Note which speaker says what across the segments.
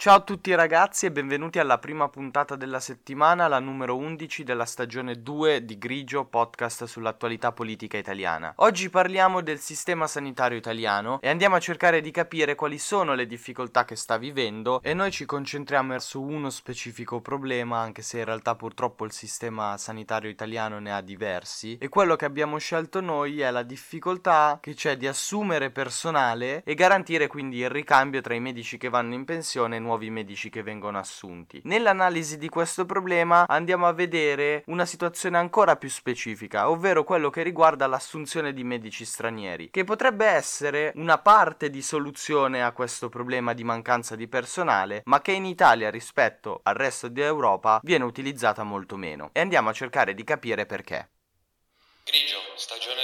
Speaker 1: Ciao a tutti ragazzi e benvenuti alla prima puntata della settimana, la numero 11 della stagione 2 di Grigio, podcast sull'attualità politica italiana. Oggi parliamo del sistema sanitario italiano e andiamo a cercare di capire quali sono le difficoltà che sta vivendo e noi ci concentriamo su uno specifico problema, anche se in realtà purtroppo il sistema sanitario italiano ne ha diversi e quello che abbiamo scelto noi è la difficoltà che c'è di assumere personale e garantire quindi il ricambio tra i medici che vanno in pensione e nuovi medici che vengono assunti. Nell'analisi di questo problema andiamo a vedere una situazione ancora più specifica, ovvero quello che riguarda l'assunzione di medici stranieri, che potrebbe essere una parte di soluzione a questo problema di mancanza di personale, ma che in Italia rispetto al resto d'Europa viene utilizzata molto meno. E andiamo a cercare di capire perché.
Speaker 2: Grigio, stagione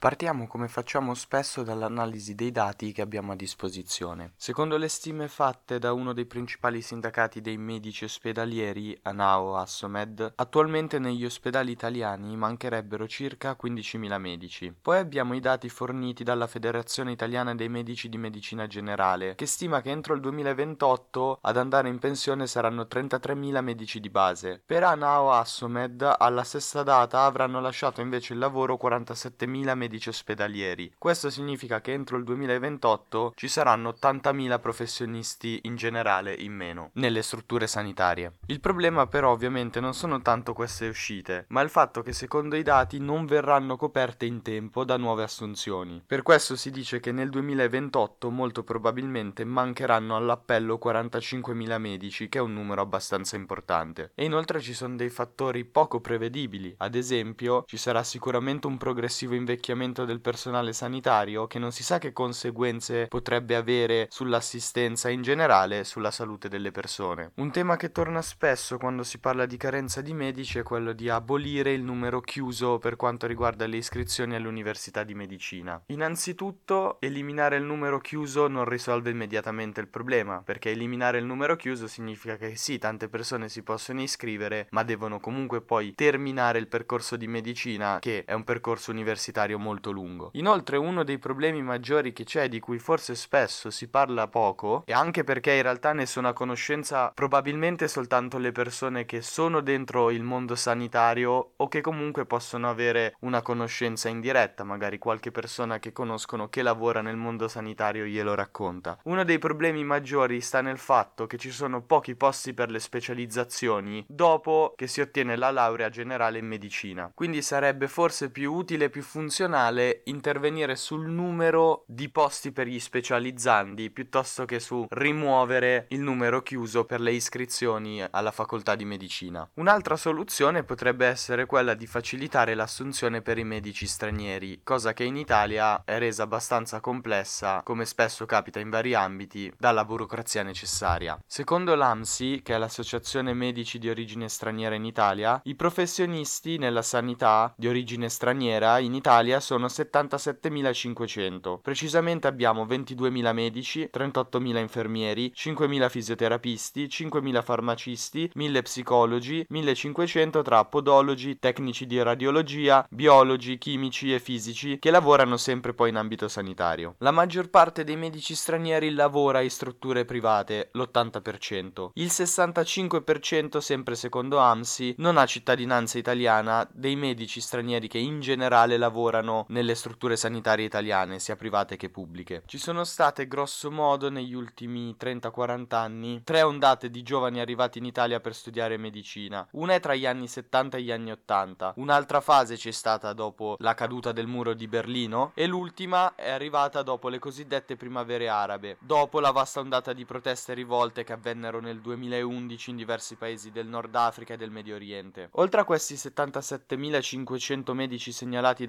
Speaker 1: Partiamo come facciamo spesso dall'analisi dei dati che abbiamo a disposizione. Secondo le stime fatte da uno dei principali sindacati dei medici ospedalieri, Anao Assomed, attualmente negli ospedali italiani mancherebbero circa 15.000 medici. Poi abbiamo i dati forniti dalla Federazione Italiana dei Medici di Medicina Generale, che stima che entro il 2028 ad andare in pensione saranno 33.000 medici di base. Per Anao Assomed, alla stessa data avranno lasciato invece il lavoro 47.000 medici medici ospedalieri. Questo significa che entro il 2028 ci saranno 80.000 professionisti in generale in meno nelle strutture sanitarie. Il problema però ovviamente non sono tanto queste uscite, ma il fatto che secondo i dati non verranno coperte in tempo da nuove assunzioni. Per questo si dice che nel 2028 molto probabilmente mancheranno all'appello 45.000 medici, che è un numero abbastanza importante. E inoltre ci sono dei fattori poco prevedibili, ad esempio ci sarà sicuramente un progressivo invecchiamento del personale sanitario che non si sa che conseguenze potrebbe avere sull'assistenza in generale sulla salute delle persone. Un tema che torna spesso quando si parla di carenza di medici è quello di abolire il numero chiuso per quanto riguarda le iscrizioni all'università di medicina. Innanzitutto, eliminare il numero chiuso non risolve immediatamente il problema, perché eliminare il numero chiuso significa che sì, tante persone si possono iscrivere, ma devono comunque poi terminare il percorso di medicina, che è un percorso universitario molto lungo. Inoltre uno dei problemi maggiori che c'è, di cui forse spesso si parla poco, e anche perché in realtà ne sono a conoscenza probabilmente soltanto le persone che sono dentro il mondo sanitario o che comunque possono avere una conoscenza indiretta, magari qualche persona che conoscono che lavora nel mondo sanitario glielo racconta. Uno dei problemi maggiori sta nel fatto che ci sono pochi posti per le specializzazioni dopo che si ottiene la laurea generale in medicina. Quindi sarebbe forse più utile più funzionale intervenire sul numero di posti per gli specializzandi piuttosto che su rimuovere il numero chiuso per le iscrizioni alla facoltà di medicina. Un'altra soluzione potrebbe essere quella di facilitare l'assunzione per i medici stranieri, cosa che in Italia è resa abbastanza complessa, come spesso capita in vari ambiti, dalla burocrazia necessaria. Secondo l'AMSI, che è l'Associazione Medici di Origine Straniera in Italia, i professionisti nella sanità di origine straniera in Italia sono 77.500. Precisamente abbiamo 22.000 medici, 38.000 infermieri, 5.000 fisioterapisti, 5.000 farmacisti, 1.000 psicologi, 1.500 tra podologi, tecnici di radiologia, biologi, chimici e fisici che lavorano sempre poi in ambito sanitario. La maggior parte dei medici stranieri lavora in strutture private, l'80%. Il 65% sempre secondo AMSI non ha cittadinanza italiana dei medici stranieri che in generale lavorano nelle strutture sanitarie italiane, sia private che pubbliche. Ci sono state grosso modo negli ultimi 30-40 anni tre ondate di giovani arrivati in Italia per studiare medicina. Una è tra gli anni 70 e gli anni 80, un'altra fase c'è stata dopo la caduta del muro di Berlino e l'ultima è arrivata dopo le cosiddette primavere arabe, dopo la vasta ondata di proteste e rivolte che avvennero nel 2011 in diversi paesi del Nord Africa e del Medio Oriente. Oltre a questi 77.500 medici segnalati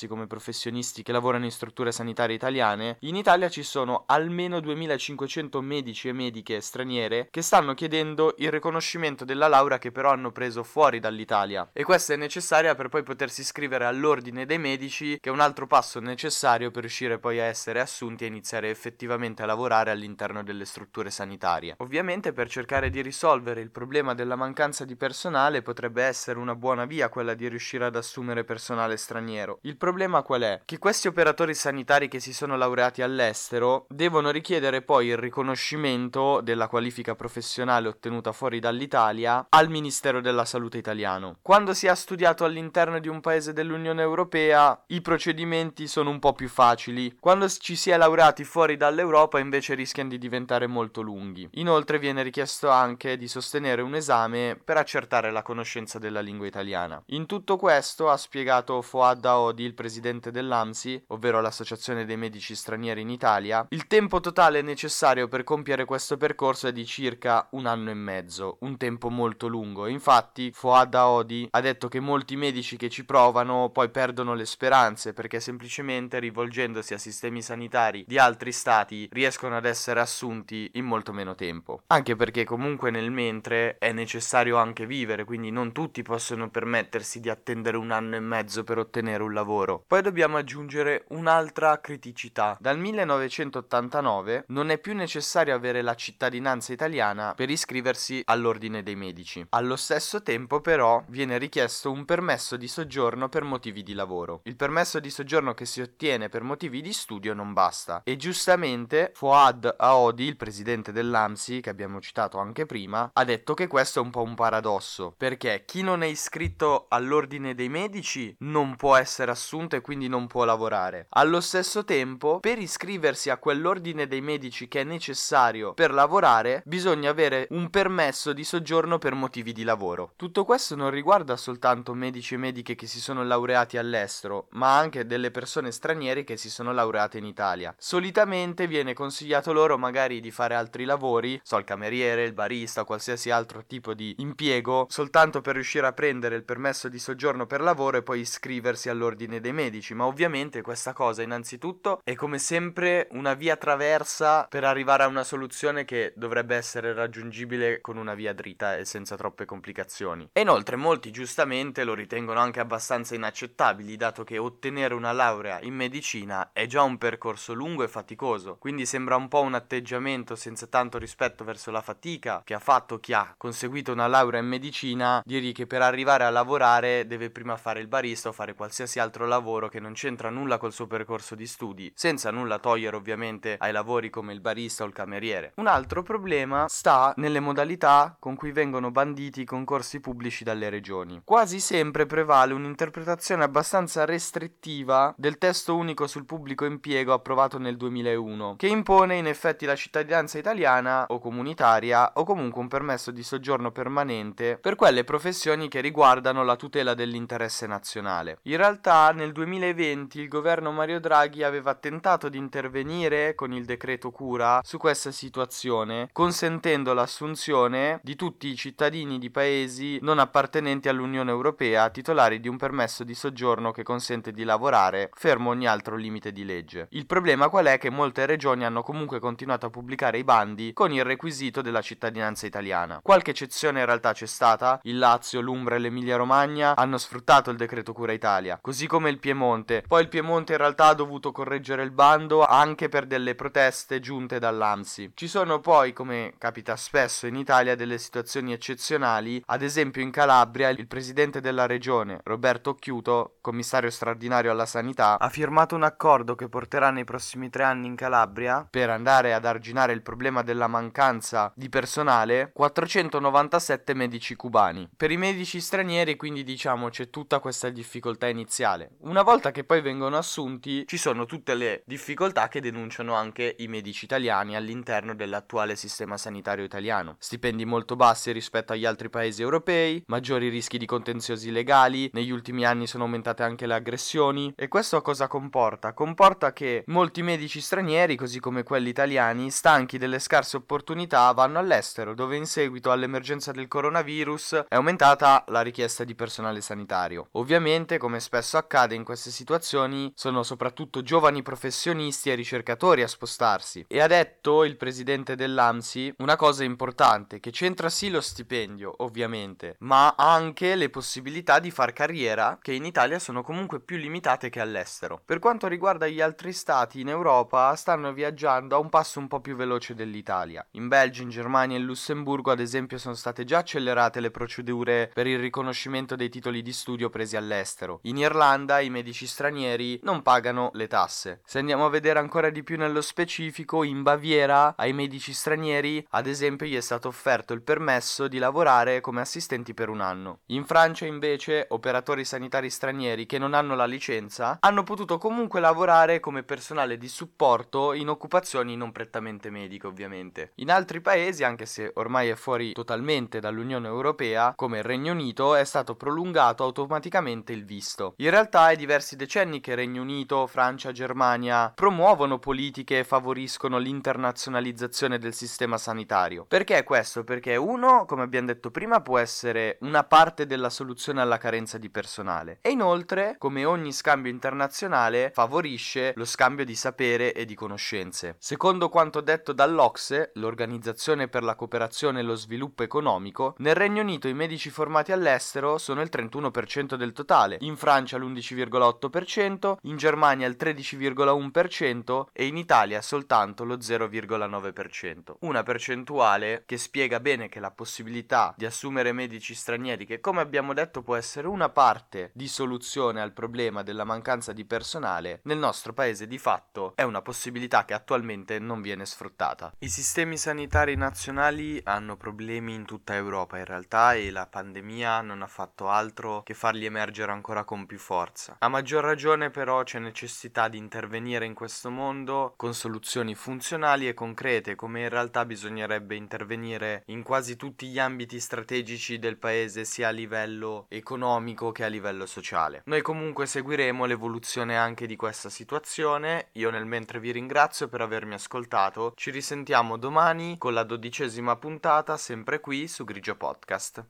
Speaker 1: dall'AMSI come professionisti che lavorano in strutture sanitarie italiane, in Italia ci sono almeno 2500 medici e mediche straniere che stanno chiedendo il riconoscimento della laurea che però hanno preso fuori dall'Italia e questa è necessaria per poi potersi iscrivere all'ordine dei medici che è un altro passo necessario per riuscire poi a essere assunti e iniziare effettivamente a lavorare all'interno delle strutture sanitarie. Ovviamente per cercare di risolvere il problema della mancanza di personale potrebbe essere una buona via quella di riuscire ad assumere personale straniero. Il problema qual è? Che questi operatori sanitari che si sono laureati all'estero devono richiedere poi il riconoscimento della qualifica professionale ottenuta fuori dall'Italia al Ministero della Salute italiano. Quando si ha studiato all'interno di un paese dell'Unione Europea i procedimenti sono un po' più facili. Quando ci si è laureati fuori dall'Europa invece rischiano di diventare molto lunghi. Inoltre viene richiesto anche di sostenere un esame per accertare la conoscenza della lingua italiana. In tutto questo ha spiegato Foad Daodi, il presidente dell'AMSI, ovvero l'Associazione dei Medici Stranieri in Italia, il tempo totale necessario per compiere questo percorso è di circa un anno e mezzo, un tempo molto lungo. Infatti Foad Daodi ha detto che molti medici che ci provano poi perdono le speranze perché semplicemente rivolgendosi a sistemi sanitari di altri stati riescono ad essere assunti in molto meno tempo. Anche perché comunque nel mentre è necessario anche vivere, quindi non tutti possono permettersi di attendere un anno e mezzo per ottenere un lavoro. Poi dobbiamo aggiungere un'altra criticità. Dal 1989 non è più necessario avere la cittadinanza italiana per iscriversi all'ordine dei medici. Allo stesso tempo però viene richiesto un permesso di soggiorno per motivi di lavoro. Il permesso di soggiorno che si ottiene per motivi di studio non basta e giustamente Fuad Aodi, il presidente dell'AMSI che abbiamo citato anche prima, ha detto che questo è un po' un paradosso perché chi non è iscritto all'ordine dei medici non può essere assunto e quindi non può lavorare. Allo stesso tempo, per iscriversi a quell'ordine dei medici che è necessario per lavorare, bisogna avere un permesso di soggiorno per motivi di lavoro. Tutto questo non riguarda soltanto medici e mediche che si sono laureati all'estero, ma anche delle persone straniere che si sono laureate in Italia. Solitamente viene consigliato loro magari di fare altri lavori, so il cameriere, il barista, qualsiasi altro tipo di impiego, soltanto per riuscire a prendere il permesso di soggiorno per lavoro e poi iscriversi all'ordine dei medici, ma ovviamente questa cosa innanzitutto è come sempre una via traversa per arrivare a una soluzione che dovrebbe essere raggiungibile con una via dritta e senza troppe complicazioni. E inoltre molti giustamente lo ritengono anche abbastanza inaccettabili, dato che ottenere una laurea in medicina è già un percorso lungo e faticoso, quindi sembra un po' un atteggiamento senza tanto rispetto verso la fatica che ha fatto chi ha conseguito una laurea in medicina, dirgli che per arrivare a lavorare deve prima fare il barista o fare qualsiasi altro lavoro che non c'entra nulla col suo percorso di studi, senza nulla togliere ovviamente ai lavori come il barista o il cameriere. Un altro problema sta nelle modalità con cui vengono banditi i concorsi pubblici dalle regioni. Quasi sempre prevale un'interpretazione abbastanza restrittiva del testo unico sul pubblico impiego approvato nel 2001, che impone in effetti la cittadinanza italiana o comunitaria o comunque un permesso di soggiorno permanente per quelle professioni che riguardano la tutela dell'interesse nazionale. In realtà nel 2020 il governo Mario Draghi aveva tentato di intervenire con il decreto cura su questa situazione, consentendo l'assunzione di tutti i cittadini di paesi non appartenenti all'Unione Europea titolari di un permesso di soggiorno che consente di lavorare, fermo ogni altro limite di legge. Il problema qual è che molte regioni hanno comunque continuato a pubblicare i bandi con il requisito della cittadinanza italiana. Qualche eccezione in realtà c'è stata, il Lazio, l'Umbria e l'Emilia Romagna hanno sfruttato il decreto cura Italia, così come il Piemonte. Poi il Piemonte in realtà ha dovuto correggere il bando anche per delle proteste giunte dall'ANSI. Ci sono poi, come capita spesso in Italia, delle situazioni eccezionali, ad esempio in Calabria il presidente della regione, Roberto Occhiuto, commissario straordinario alla sanità, ha firmato un accordo che porterà nei prossimi tre anni in Calabria, per andare ad arginare il problema della mancanza di personale, 497 medici cubani. Per i medici stranieri quindi diciamo c'è tutta questa difficoltà iniziale. Una volta che poi vengono assunti ci sono tutte le difficoltà che denunciano anche i medici italiani all'interno dell'attuale sistema sanitario italiano. Stipendi molto bassi rispetto agli altri paesi europei, maggiori rischi di contenziosi legali, negli ultimi anni sono aumentate anche le aggressioni e questo cosa comporta? Comporta che molti medici stranieri, così come quelli italiani, stanchi delle scarse opportunità, vanno all'estero, dove in seguito all'emergenza del coronavirus è aumentata la richiesta di personale sanitario. Ovviamente, come spesso accade in queste situazioni sono soprattutto giovani professionisti e ricercatori a spostarsi. E ha detto il presidente dell'AMSI una cosa importante, che c'entra sì lo stipendio, ovviamente, ma anche le possibilità di far carriera, che in Italia sono comunque più limitate che all'estero. Per quanto riguarda gli altri stati in Europa, stanno viaggiando a un passo un po' più veloce dell'Italia. In Belgio, in Germania e in Lussemburgo, ad esempio, sono state già accelerate le procedure per il riconoscimento dei titoli di studio presi all'estero. In Irlanda i medici stranieri non pagano le tasse. Se andiamo a vedere ancora di più nello specifico, in Baviera ai medici stranieri, ad esempio, gli è stato offerto il permesso di lavorare come assistenti per un anno. In Francia, invece, operatori sanitari stranieri che non hanno la licenza hanno potuto comunque lavorare come personale di supporto in occupazioni non prettamente mediche, ovviamente. In altri paesi, anche se ormai è fuori totalmente dall'Unione Europea, come il Regno Unito, è stato prolungato automaticamente il visto. In realtà è diversi decenni che Regno Unito, Francia, Germania promuovono politiche e favoriscono l'internazionalizzazione del sistema sanitario. Perché questo? Perché uno, come abbiamo detto prima, può essere una parte della soluzione alla carenza di personale e inoltre, come ogni scambio internazionale, favorisce lo scambio di sapere e di conoscenze. Secondo quanto detto dall'Ocse, l'Organizzazione per la cooperazione e lo sviluppo economico, nel Regno Unito i medici formati all'estero sono il 31% del totale, in Francia l'11,8%, in Germania il 13,1% e in Italia soltanto lo 0,9%. Una percentuale che spiega bene che la possibilità di assumere medici stranieri, che come abbiamo detto può essere una parte di soluzione al problema della mancanza di personale, nel nostro paese di fatto è una possibilità che attualmente non viene sfruttata. I sistemi sanitari nazionali hanno problemi in tutta Europa in realtà e la pandemia non ha fatto altro che farli emergere ancora con più forza. A maggior ragione però c'è necessità di intervenire in questo mondo con soluzioni funzionali e concrete, come in realtà bisognerebbe intervenire in quasi tutti gli ambiti strategici del paese sia a livello economico che a livello sociale. Noi comunque seguiremo l'evoluzione anche di questa situazione, io nel mentre vi ringrazio per avermi ascoltato, ci risentiamo domani con la dodicesima puntata sempre qui su Grigio Podcast.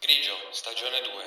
Speaker 2: Grigio, stagione 2.